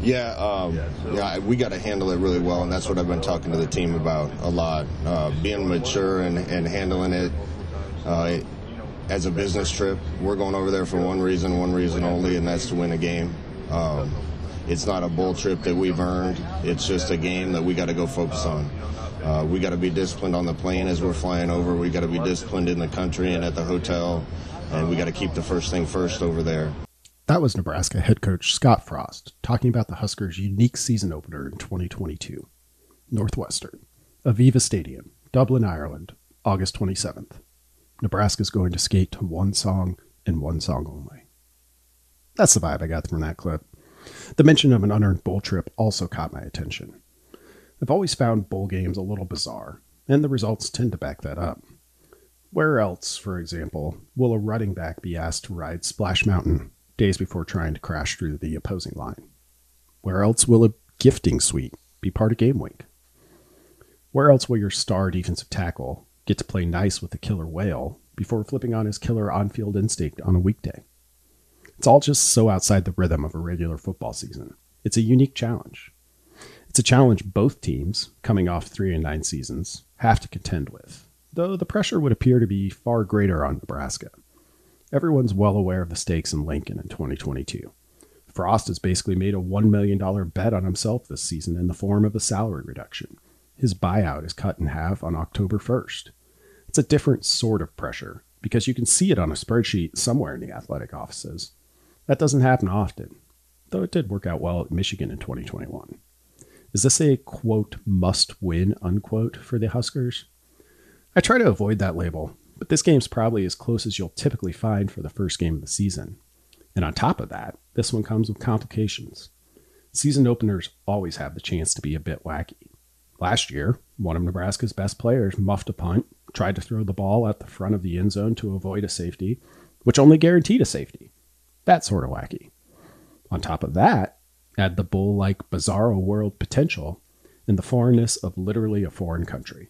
Yeah, um, yeah, so. yeah, we got to handle it really well, and that's what I've been talking to the team about a lot. Uh, being mature and, and handling it uh, as a business trip. We're going over there for one reason, one reason only, and that's to win a game. Um, it's not a bowl trip that we've earned. It's just a game that we got to go focus on. Uh, we got to be disciplined on the plane as we're flying over. We got to be disciplined in the country and at the hotel, and we got to keep the first thing first over there. That was Nebraska head coach Scott Frost talking about the Huskers' unique season opener in 2022. Northwestern, Aviva Stadium, Dublin, Ireland, August 27th. Nebraska's going to skate to one song and one song only. That's the vibe I got from that clip. The mention of an unearned bowl trip also caught my attention. I've always found bowl games a little bizarre, and the results tend to back that up. Where else, for example, will a running back be asked to ride Splash Mountain days before trying to crash through the opposing line? Where else will a gifting suite be part of game week? Where else will your star defensive tackle get to play nice with the killer whale before flipping on his killer on field instinct on a weekday? It's all just so outside the rhythm of a regular football season. It's a unique challenge. It's a challenge both teams, coming off three and nine seasons, have to contend with, though the pressure would appear to be far greater on Nebraska. Everyone's well aware of the stakes in Lincoln in 2022. Frost has basically made a $1 million bet on himself this season in the form of a salary reduction. His buyout is cut in half on October 1st. It's a different sort of pressure because you can see it on a spreadsheet somewhere in the athletic offices. That doesn't happen often, though it did work out well at Michigan in 2021. Is this a quote must win unquote for the Huskers? I try to avoid that label but this game's probably as close as you'll typically find for the first game of the season. And on top of that, this one comes with complications. Season openers always have the chance to be a bit wacky. Last year, one of Nebraska's best players muffed a punt, tried to throw the ball at the front of the end zone to avoid a safety, which only guaranteed a safety. That sort of wacky. On top of that, add the bowl like bizarro world potential and the foreignness of literally a foreign country.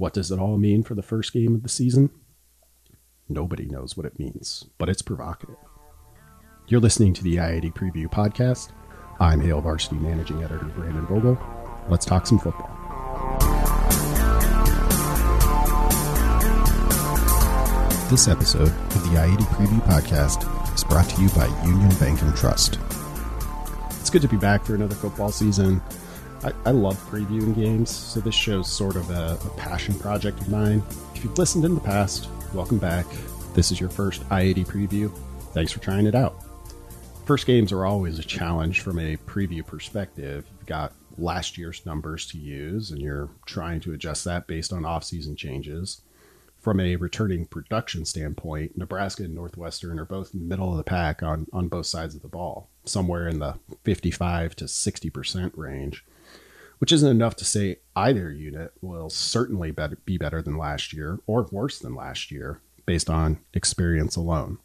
What does it all mean for the first game of the season? Nobody knows what it means, but it's provocative. You're listening to the I-80 Preview Podcast. I'm Hail Varsity Managing Editor Brandon Vogel. Let's talk some football. This episode of the I-80 Preview Podcast is brought to you by Union Bank and Trust. It's good to be back for another football season. I, I love previewing games, so this show's sort of a, a passion project of mine. If you've listened in the past, welcome back. This is your first I-80 preview. Thanks for trying it out. First games are always a challenge from a preview perspective. You've got last year's numbers to use, and you're trying to adjust that based on off-season changes. From a returning production standpoint, Nebraska and Northwestern are both middle of the pack on, on both sides of the ball, somewhere in the 55 to 60% range which isn't enough to say either unit will certainly be better than last year or worse than last year based on experience alone.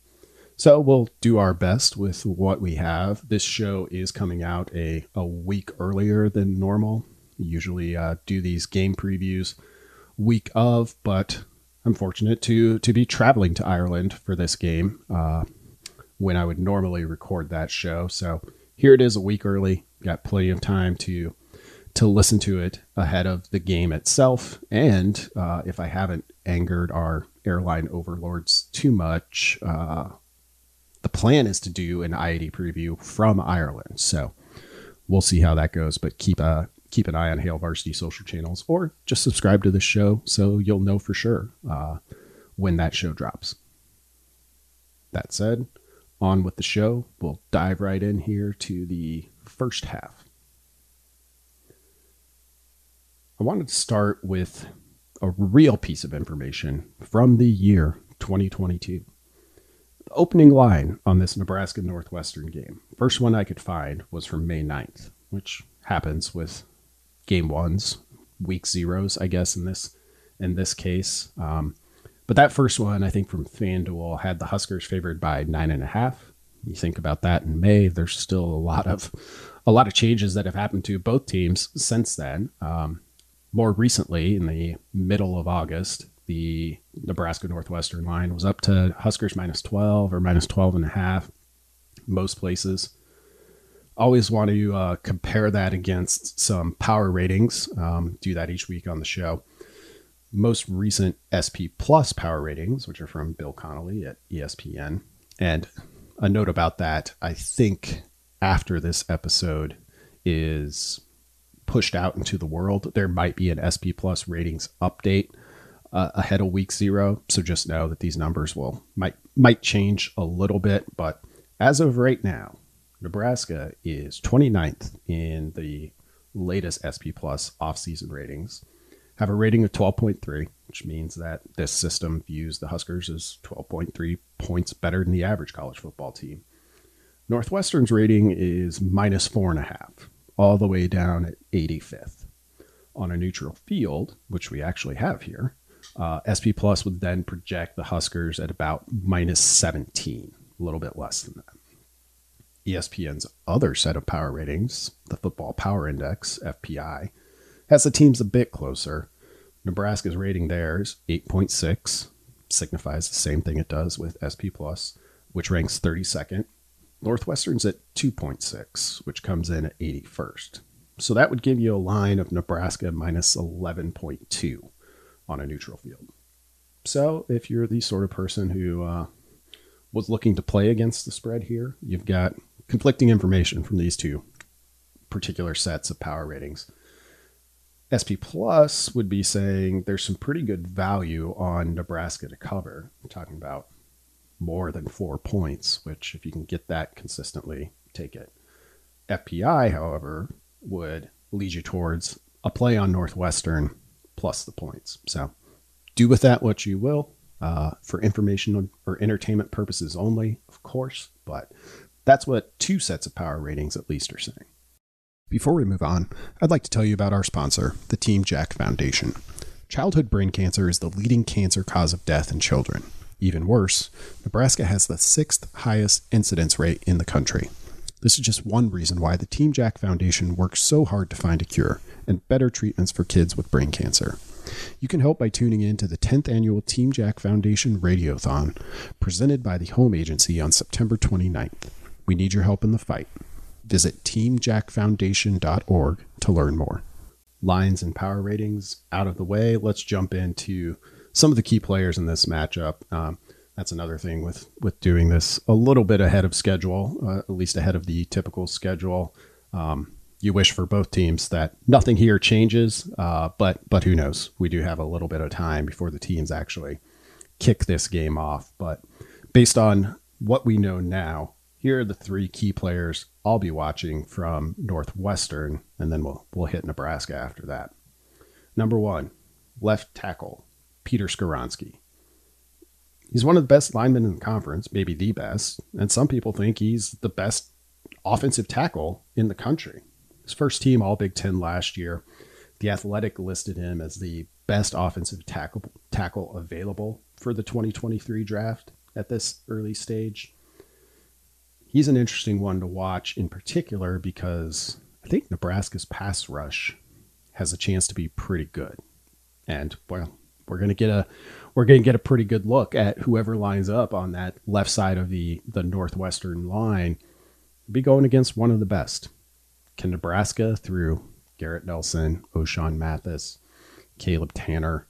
So we'll do our best with what we have. This show is coming out a, a week earlier than normal. usually uh, do these game previews week of, but I'm fortunate to to be traveling to Ireland for this game uh, when I would normally record that show. So here it is a week early. Got plenty of time to to listen to it ahead of the game itself. And uh, if I haven't angered our airline overlords too much, uh, the plan is to do an I-80 preview from Ireland. So we'll see how that goes. But keep a keep an eye on Hail Varsity social channels, or just subscribe to the show so you'll know for sure uh, when that show drops. That said, on with the show. We'll dive right in here to the first half. I wanted to start with a real piece of information from the year 2022. The opening line on this Nebraska Northwestern game, first one I could find was from May 9th, which happens with game ones week zeros, I guess in this in this case. Um, but that first one, I think from FanDuel, had the Huskers favored by nine and a half. You think about that in May. There's still a lot of a lot of changes that have happened to both teams since then. Um, more recently, in the middle of August, the Nebraska Northwestern line was up to Huskers minus 12 or minus 12 and a half, most places. Always want to uh, compare that against some power ratings. Um, do that each week on the show. Most recent SP Plus power ratings, which are from Bill Connelly at ESPN. And a note about that I think after this episode is pushed out into the world, there might be an SP Plus ratings update uh, ahead of week zero. So just know that these numbers will might might change a little bit, but as of right now, Nebraska is 29th in the latest SP Plus offseason ratings. Have a rating of 12.3, which means that this system views the Huskers as 12.3 points better than the average college football team. Northwestern's rating is minus four and a half, all the way down at 85th. On a neutral field, which we actually have here, uh, SP Plus would then project the Huskers at about minus 17, a little bit less than that. ESPN's other set of power ratings, the Football Power Index, FPI, has the teams a bit closer. Nebraska's rating there is 8.6, signifies the same thing it does with SP Plus, which ranks 32nd. Northwestern's at 2.6, which comes in at 81st. So that would give you a line of Nebraska minus 11.2 on a neutral field. So if you're the sort of person who uh, was looking to play against the spread here, you've got conflicting information from these two particular sets of power ratings. SP Plus would be saying there's some pretty good value on Nebraska to cover. I'm talking about more than four points, which if you can get that consistently, take it. FPI, however, would lead you towards a play on Northwestern plus the points. So do with that what you will uh, for information or entertainment purposes only, of course, but that's what two sets of power ratings at least are saying. Before we move on, I'd like to tell you about our sponsor, the Team Jack Foundation. Childhood brain cancer is the leading cancer cause of death in children. Even worse, Nebraska has the sixth highest incidence rate in the country. This is just one reason why the Team Jack Foundation works so hard to find a cure and better treatments for kids with brain cancer. You can help by tuning in to the 10th annual Team Jack Foundation Radiothon, presented by the Home Agency on September 29th. We need your help in the fight. Visit teamjackfoundation.org to learn more. Lines and power ratings out of the way. Let's jump into some of the key players in this matchup. Um, that's another thing with with doing this a little bit ahead of schedule, uh, at least ahead of the typical schedule. Um, you wish for both teams that nothing here changes, uh, but but who knows? We do have a little bit of time before the teams actually kick this game off. But based on what we know now, here are the three key players I'll be watching from Northwestern, and then we'll we'll hit Nebraska after that. Number one, left tackle Peter Skoronski. He's one of the best linemen in the conference, maybe the best, and some people think he's the best offensive tackle in the country. His first team All Big Ten last year, the Athletic listed him as the best offensive tackle tackle available for the 2023 draft at this early stage. He's an interesting one to watch in particular because I think Nebraska's pass rush has a chance to be pretty good. And well, we're going to get a we're going to get a pretty good look at whoever lines up on that left side of the the northwestern line be going against one of the best. Can Nebraska through Garrett Nelson, Ochaun Mathis, Caleb Tannor,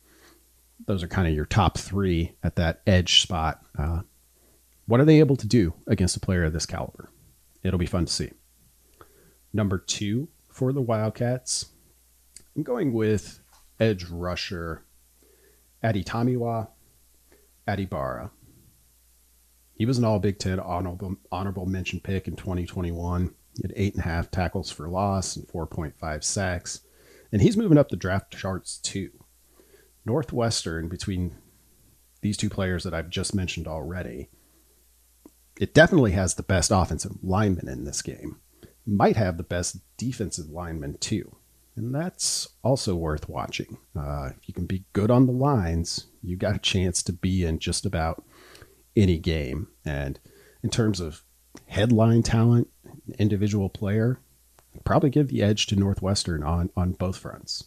those are kind of your top three at that edge spot. Uh, what are they able to do against a player of this caliber? It'll be fun to see. Number two for the Wildcats, I'm going with edge rusher Adetomiwa Adebawore. He was an All Big Ten honorable, honorable mention pick in 2021. He had eight and a half tackles for loss and 4.5 sacks. And he's moving up the draft charts too. Northwestern, between these two players that I've just mentioned already, it definitely has the best offensive lineman in this game. Might have the best defensive lineman too. And that's also worth watching. Uh, if you can be good on the lines, you got a chance to be in just about any game. And in terms of headline talent, individual player, probably give the edge to Northwestern on on both fronts.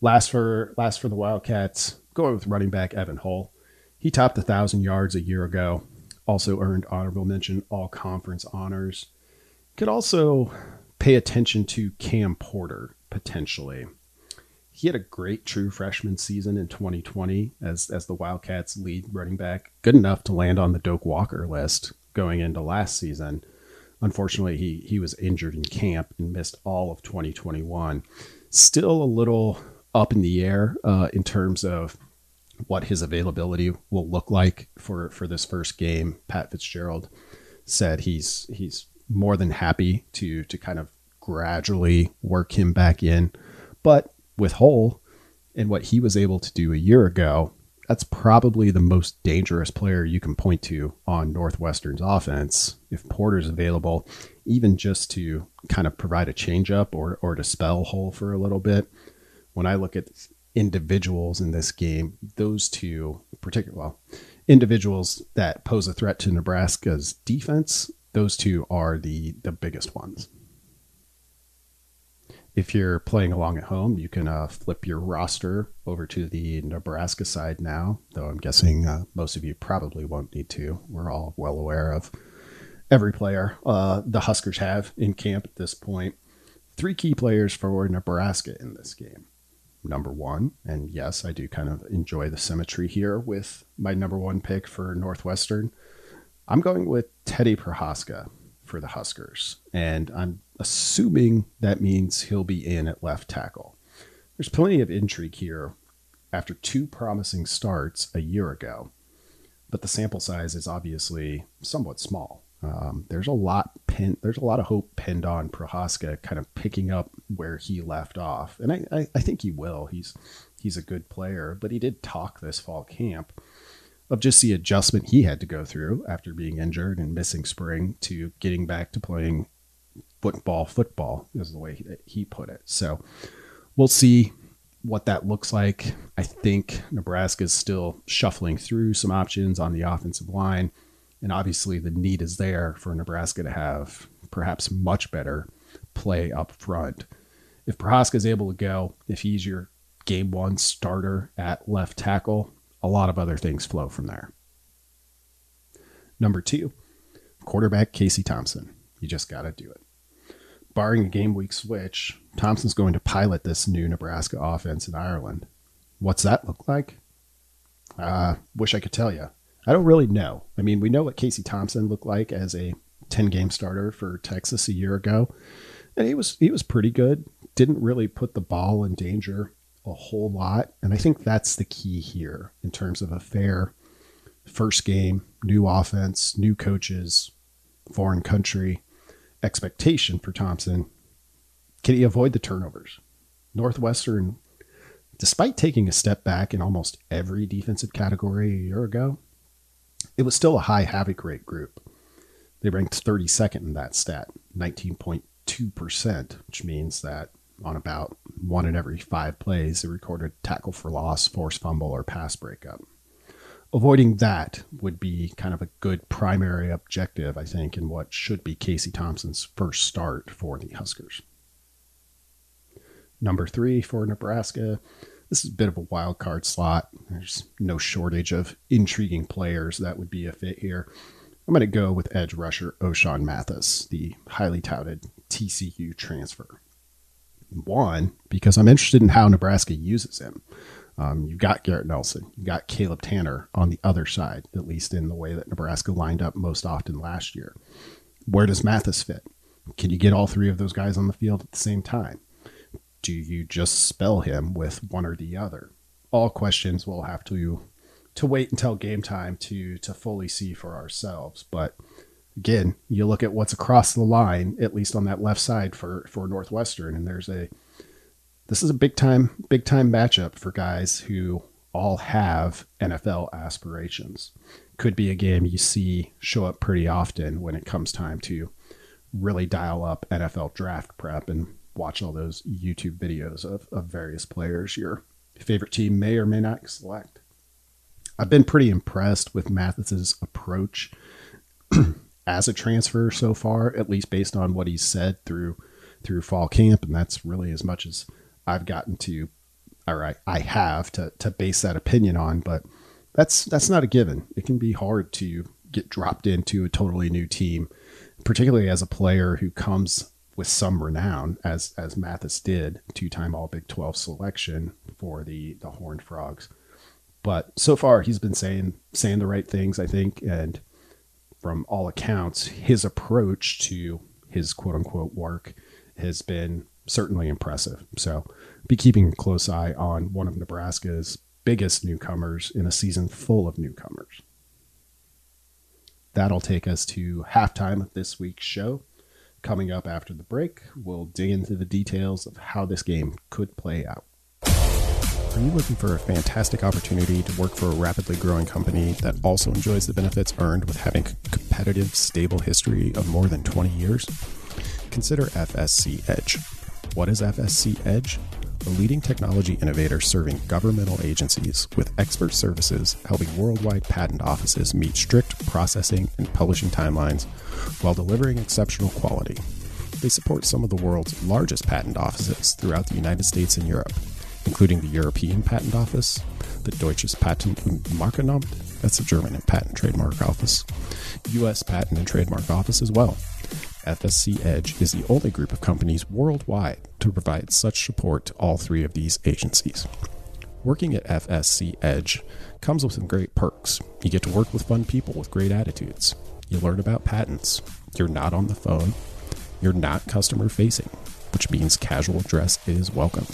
Last for last for the Wildcats, going with running back Evan Hull. He topped a thousand yards a year ago. Also earned honorable mention all conference honors. Could also pay attention to Cam Porter potentially. He had a great true freshman season in 2020 as as the Wildcats lead running back, good enough to land on the Doak Walker list going into last season. Unfortunately, he he was injured in camp and missed all of 2021. Still a little up in the air uh, in terms of what his availability will look like for for this first game. Pat Fitzgerald said he's he's more than happy to to kind of gradually work him back in. But with Hull and what he was able to do a year ago, that's probably the most dangerous player you can point to on Northwestern's offense. If Porter's available, even just to kind of provide a changeup or, or to spell Hull for a little bit. When I look at individuals in this game, those two, particular, well, individuals that pose a threat to Nebraska's defense, those two are the the biggest ones. If you're playing along at home, you can uh, flip your roster over to the Nebraska side now, though I'm guessing uh, most of you probably won't need to. We're all well aware of every player uh, the Huskers have in camp at this point. Three key players for Nebraska in this game. Number one, and yes, I do kind of enjoy the symmetry here with my number one pick for Northwestern. I'm going with Teddy Prochazka for the Huskers, and I'm assuming that means he'll be in at left tackle. There's plenty of intrigue here after two promising starts a year ago, but the sample size is obviously somewhat small. Um, there's a lot pin, there's a lot of hope pinned on Prochazka kind of picking up where he left off, and I, I, I think he will. He's he's a good player, but he did talk this fall camp of just the adjustment he had to go through after being injured and missing spring to getting back to playing football football is the way he put it. So we'll see what that looks like. I think Nebraska is still shuffling through some options on the offensive line. And obviously, the need is there for Nebraska to have perhaps much better play up front. If Prochazka is able to go, if he's your game one starter at left tackle, a lot of other things flow from there. Number two, quarterback Casey Thompson. You just got to do it barring a game week switch, Thompson's going to pilot this new Nebraska offense in Ireland. What's that look like? Uh, wish I could tell you. I don't really know. I mean, we know what Casey Thompson looked like as a 10 game starter for Texas a year ago. And he was he was pretty good. Didn't really put the ball in danger a whole lot. And I think that's the key here in terms of a fair first game, new offense, new coaches, foreign country expectation for Thompson. Can he avoid the turnovers? Northwestern, despite taking a step back in almost every defensive category a year ago, it was still a high havoc rate group. They ranked 32nd in that stat, 19.2%, which means that on about one in every five plays, they recorded tackle for loss, forced fumble, or pass breakup avoiding that would be kind of a good primary objective, I think, in what should be Casey Thompson's first start for the Huskers. Number three for Nebraska. This is a bit of a wild card slot. There's no shortage of intriguing players that would be a fit here. I'm going to go with edge rusher Ochaun Mathis, the highly touted TCU transfer. One, because I'm interested in how Nebraska uses him. Um, you've got Garrett Nelson, you've got Caleb Tannor on the other side, at least in the way that Nebraska lined up most often last year. Where does Mathis fit? Can you get all three of those guys on the field at the same time? Do you just spell him with one or the other? All questions we'll have to to wait until game time to to fully see for ourselves. But again, you look at what's across the line, at least on that left side for for Northwestern, and there's a this is a big time big time matchup for guys who all have NFL aspirations. Could be a game you see show up pretty often when it comes time to really dial up NFL draft prep and watch all those YouTube videos of, of various players your favorite team may or may not select. I've been pretty impressed with Mathis's approach as a transfer so far, at least based on what he's said through through fall camp, and that's really as much as I've gotten to, or I, I have to to base that opinion on. But that's that's not a given. It can be hard to get dropped into a totally new team, particularly as a player who comes with some renown, as as Mathis did, two time All Big Twelve selection for the the Horned Frogs. But so far, he's been saying saying the right things, I think, and from all accounts, his approach to his quote unquote work has been certainly impressive. So, be keeping a close eye on one of Nebraska's biggest newcomers in a season full of newcomers. That'll take us to halftime of this week's show. Coming up after the break, we'll dig into the details of how this game could play out. Are you looking for a fantastic opportunity to work for a rapidly growing company that also enjoys the benefits earned with having a competitive, stable history of more than 20 years? Consider FSC Edge. What is FSC Edge? A leading technology innovator serving governmental agencies with expert services helping worldwide patent offices meet strict processing and publishing timelines while delivering exceptional quality. They support some of the world's largest patent offices throughout the United States and Europe, including the European Patent Office, the Deutsches Patent- und Markenamt, that's the German Patent Trademark Office, U.S. Patent and Trademark Office as well. FSC Edge is the only group of companies worldwide to provide such support to all three of these agencies. Working at FSC Edge comes with some great perks. You get to work with fun people with great attitudes. You learn about patents. You're not on the phone. You're not customer facing, which means casual dress is welcome.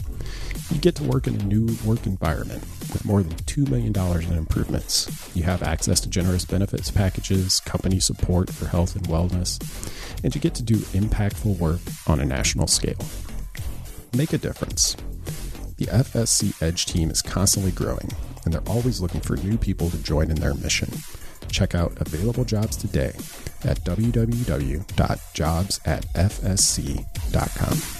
You get to work in a new work environment with more than $2 million in improvements. You have access to generous benefits packages, company support for health and wellness, and you get to do impactful work on a national scale. Make a difference. The FSC Edge team is constantly growing, and they're always looking for new people to join in their mission. Check out available jobs today at www.jobs@fsc.com.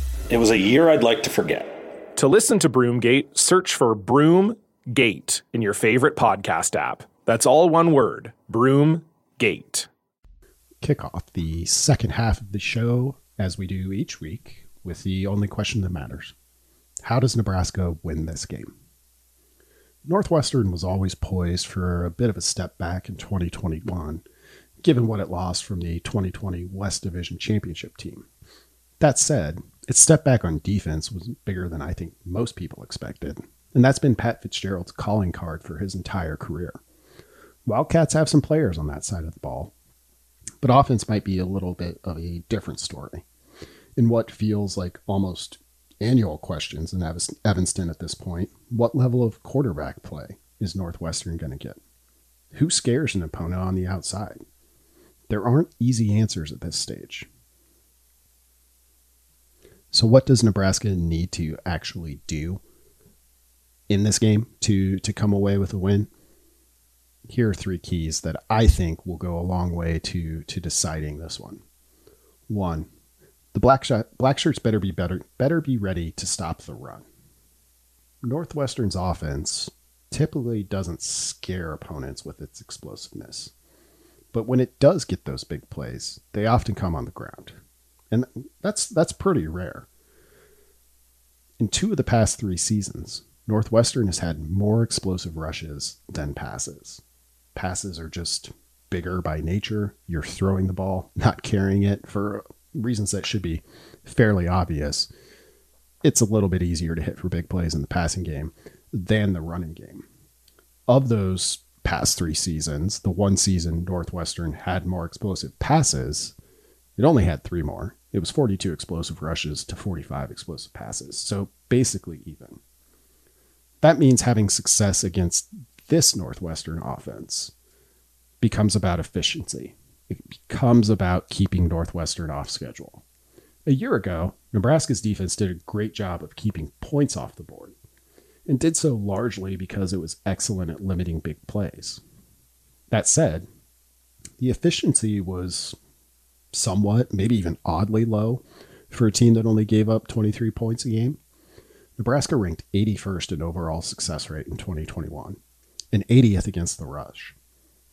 It was a year I'd like to forget. To listen to Broomgate, search for Broomgate in your favorite podcast app. That's all one word Broomgate. Kick off the second half of the show, as we do each week, with the only question that matters How does Nebraska win this game? Northwestern was always poised for a bit of a step back in 2021, given what it lost from the 2020 West Division Championship team. That said, its step back on defense was bigger than I think most people expected, and that's been Pat Fitzgerald's calling card for his entire career. Wildcats have some players on that side of the ball, but offense might be a little bit of a different story. In what feels like almost annual questions in Evanston at this point. What level of quarterback play is Northwestern going to get? Who scares an opponent on the outside? There aren't easy answers at this stage. So, what does Nebraska need to actually do in this game to, to come away with a win? here are three keys that I think will go a long way to to deciding this one. One, the black black shirts better be better better be ready to stop the run. Northwestern's offense typically doesn't scare opponents with its explosiveness. But when it does get those big plays, they often come on the ground. And that's that's pretty rare. In two of the past 3 seasons, Northwestern has had more explosive rushes than passes. Passes are just bigger by nature. You're throwing the ball, not carrying it for reasons that should be fairly obvious. It's a little bit easier to hit for big plays in the passing game than the running game. Of those past three seasons, the one season Northwestern had more explosive passes, it only had three more. It was 42 explosive rushes to 45 explosive passes. So basically even. That means having success against this Northwestern offense becomes about efficiency. It becomes about keeping Northwestern off schedule. A year ago, Nebraska's defense did a great job of keeping points off the board, and did so largely because it was excellent at limiting big plays. That said, the efficiency was somewhat, maybe even oddly low for a team that only gave up 23 points a game. Nebraska ranked 81st in overall success rate in 2021 and 80th against the rush.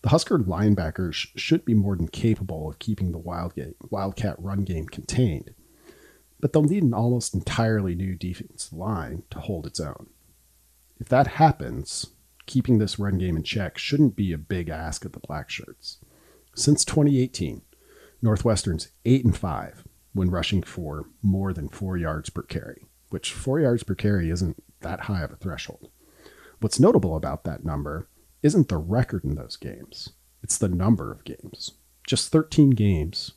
The Husker linebackers should be more than capable of keeping the Wildcat run game contained, but they'll need an almost entirely new defensive line to hold its own. If that happens, keeping this run game in check shouldn't be a big ask of the Black Shirts. Since 2018, Northwestern's 8 and 5 when rushing for more than 4 yards per carry, which 4 yards per carry isn't that high of a threshold. What's notable about that number isn't the record in those games, it's the number of games. Just 13 games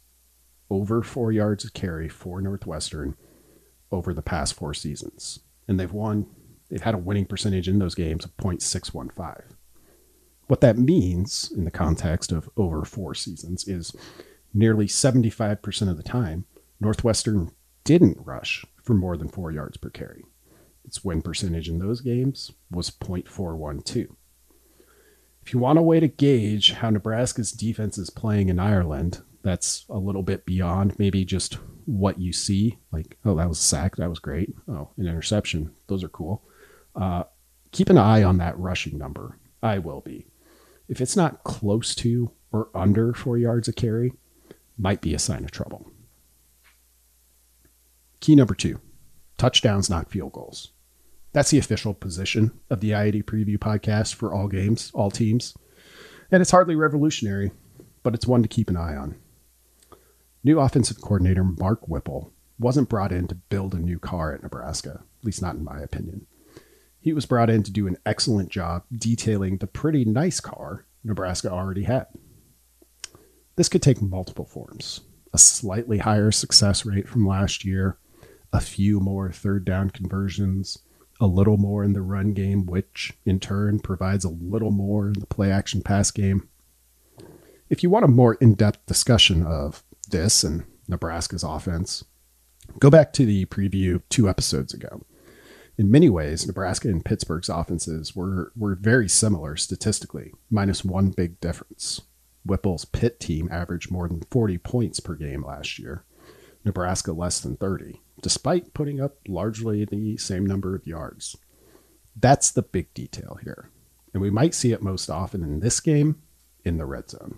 over 4 yards of carry for Northwestern over the past 4 seasons. And they've won they've had a winning percentage in those games of 0.615. What that means in the context of over 4 seasons is nearly 75% of the time, Northwestern didn't rush for more than four yards per carry. Its win percentage in those games was 0.412. If you want a way to gauge how Nebraska's defense is playing in Ireland, that's a little bit beyond maybe just what you see. Like, oh, that was a sack. That was great. Oh, an interception. Those are cool. Uh, keep an eye on that rushing number. I will be. If it's not close to or under four yards a carry, might be a sign of trouble. Key number two touchdowns, not field goals. That's the official position of the I-80 preview podcast for all games, all teams. And it's hardly revolutionary, but it's one to keep an eye on. New offensive coordinator Mark Whipple wasn't brought in to build a new car at Nebraska, at least not in my opinion. He was brought in to do an excellent job detailing the pretty nice car Nebraska already had. This could take multiple forms a slightly higher success rate from last year, a few more third down conversions, a little more in the run game, which in turn provides a little more in the play action pass game. If you want a more in depth discussion of this and Nebraska's offense, go back to the preview two episodes ago. In many ways, Nebraska and Pittsburgh's offenses were, were very similar statistically, minus one big difference. Whipple's Pitt team averaged more than 40 points per game last year, Nebraska less than 30, despite putting up largely the same number of yards. That's the big detail here, and we might see it most often in this game in the red zone.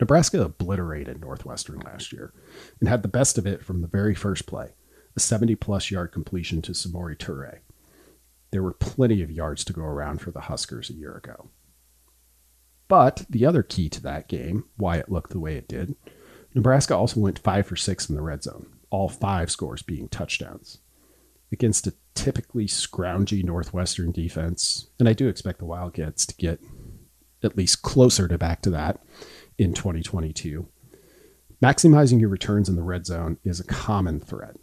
Nebraska obliterated Northwestern last year and had the best of it from the very first play, a 70 plus yard completion to Samori Toure. There were plenty of yards to go around for the Huskers a year ago. But the other key to that game, why it looked the way it did, Nebraska also went five for six in the red zone, all five scores being touchdowns. Against a typically scroungy Northwestern defense, and I do expect the Wildcats to get at least closer to back to that in 2022. Maximizing your returns in the red zone is a common threat.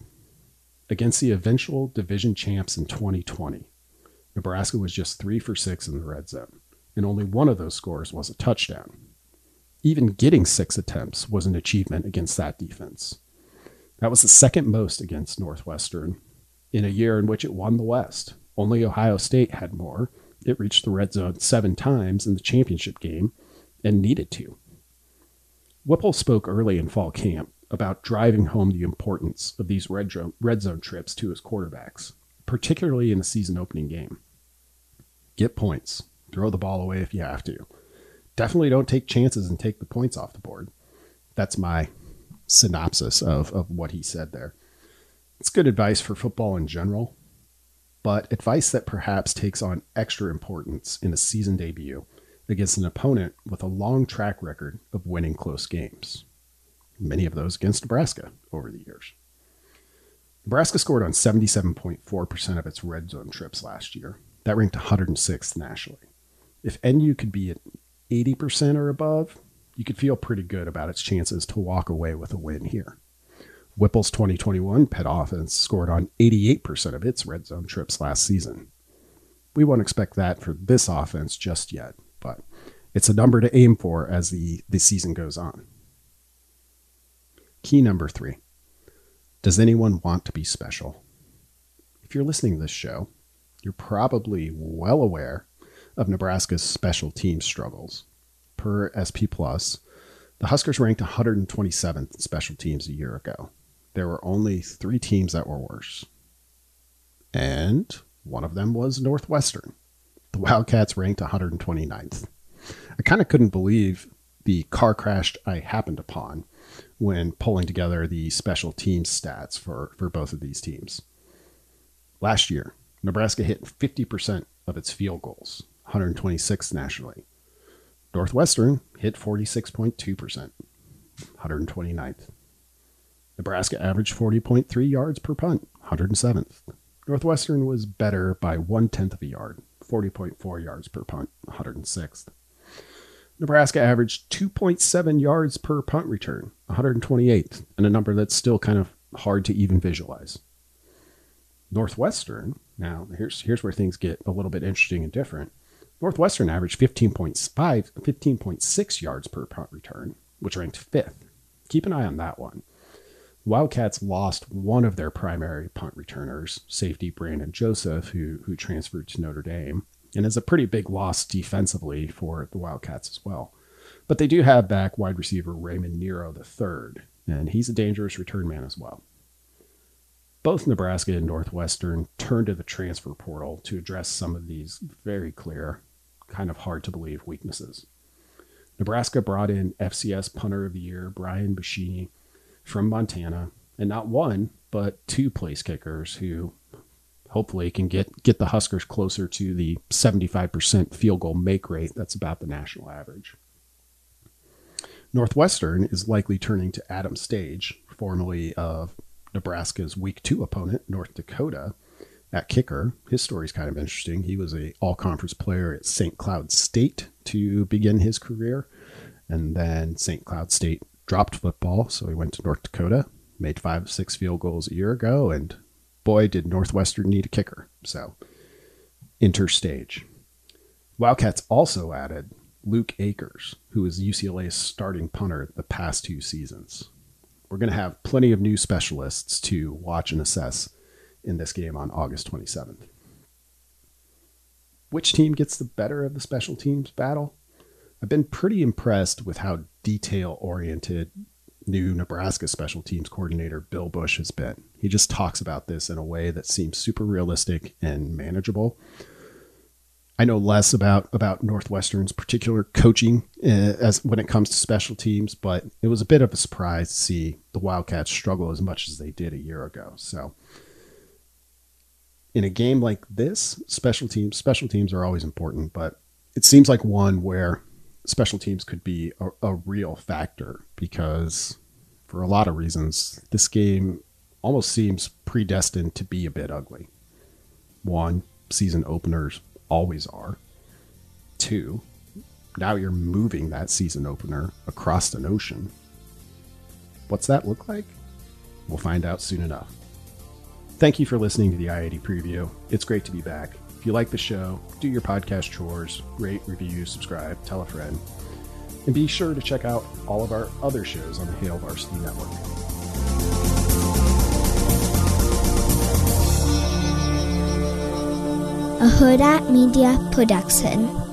Against the eventual division champs in 2020, Nebraska was just three for six in the red zone and only one of those scores was a touchdown. Even getting six attempts was an achievement against that defense. That was the second most against Northwestern in a year in which it won the West. Only Ohio State had more, It reached the red zone seven times in the championship game and needed to. Whipple spoke early in fall camp about driving home the importance of these red zone, trips to his quarterbacks, particularly in the season opening game. Get points. Throw the ball away if you have to. Definitely don't take chances and take the points off the board. That's my synopsis of, of what he said there. It's good advice for football in general, but advice that perhaps takes on extra importance in a season debut against an opponent with a long track record of winning close games. Many of those against Nebraska over the years. Nebraska scored on 77.4% of its red zone trips last year. That ranked 106th nationally. If NU could be at 80% or above, you could feel pretty good about its chances to walk away with a win here. Whipple's 2021 Pitt offense scored on 88% of its red zone trips last season. We won't expect that for this offense just yet, but it's a number to aim for as the, the season goes on. Key number three Does anyone want to be special? If you're listening to this show, you're probably well aware of Nebraska's special team struggles. Per SP Plus, the Huskers ranked 127th in special teams a year ago. There were only three teams that were worse. And one of them was Northwestern. The Wildcats ranked 129th. I kind of couldn't believe the car crash I happened upon when pulling together the special teams stats for, for both of these teams. Last year, Nebraska hit 50% of its field goals, 126th nationally. Northwestern hit 46.2%, 129th. Nebraska averaged 40.3 yards per punt, 107th. Northwestern was better by one tenth of a yard, 40.4 yards per punt, 106th. Nebraska averaged 2.7 yards per punt return, 128th, and a number that's still kind of hard to even visualize. Northwestern, now here's here's where things get a little bit interesting and different. Northwestern averaged 15.5, 15.6 yards per punt return, which ranked fifth. Keep an eye on that one. Wildcats lost one of their primary punt returners, safety Brandon Joseph, who, who transferred to Notre Dame, and is a pretty big loss defensively for the Wildcats as well. But they do have back wide receiver Raymond Niro III, and he's a dangerous return man as well. Both Nebraska and Northwestern turned to the transfer portal to address some of these very clear, kind of hard to believe weaknesses. Nebraska brought in FCS punter of the year Brian Buschini from Montana, and not one, but two place kickers who hopefully can get, get the Huskers closer to the 75% field goal make rate that's about the national average. Northwestern is likely turning to Adam Stage, formerly of Nebraska's week two opponent, North Dakota, at kicker. His story is kind of interesting. He was a all conference player at St. Cloud State to begin his career. And then St. Cloud State dropped football, so he went to North Dakota, made five, six field goals a year ago, and boy, did Northwestern need a kicker. So, enter Stage. Wildcats also added Luke Akers, who is UCLA's starting punter the past two seasons. We're going to have plenty of new specialists to watch and assess in this game on August 27th. Which team gets the better of the special teams battle? I've been pretty impressed with how detail oriented new Nebraska special teams coordinator Bill Busch has been. He just talks about this in a way that seems super realistic and manageable. I know less about about Northwestern's particular coaching uh, as when it comes to special teams, but it was a bit of a surprise to see the Wildcats struggle as much as they did a year ago. So, in a game like this, special teams special teams are always important, but it seems like one where special teams could be a, a real factor because, for a lot of reasons, this game almost seems predestined to be a bit ugly. One, season openers always are. Two, now you're moving that season opener across an ocean. What's that look like? We'll find out soon enough. Thank you for listening to the I 80 preview. It's great to be back. If you like the show, do your podcast chores, rate, review, subscribe, tell a friend. And be sure to check out all of our other shows on the Hail Varsity Network. a Hurrdat Media Production.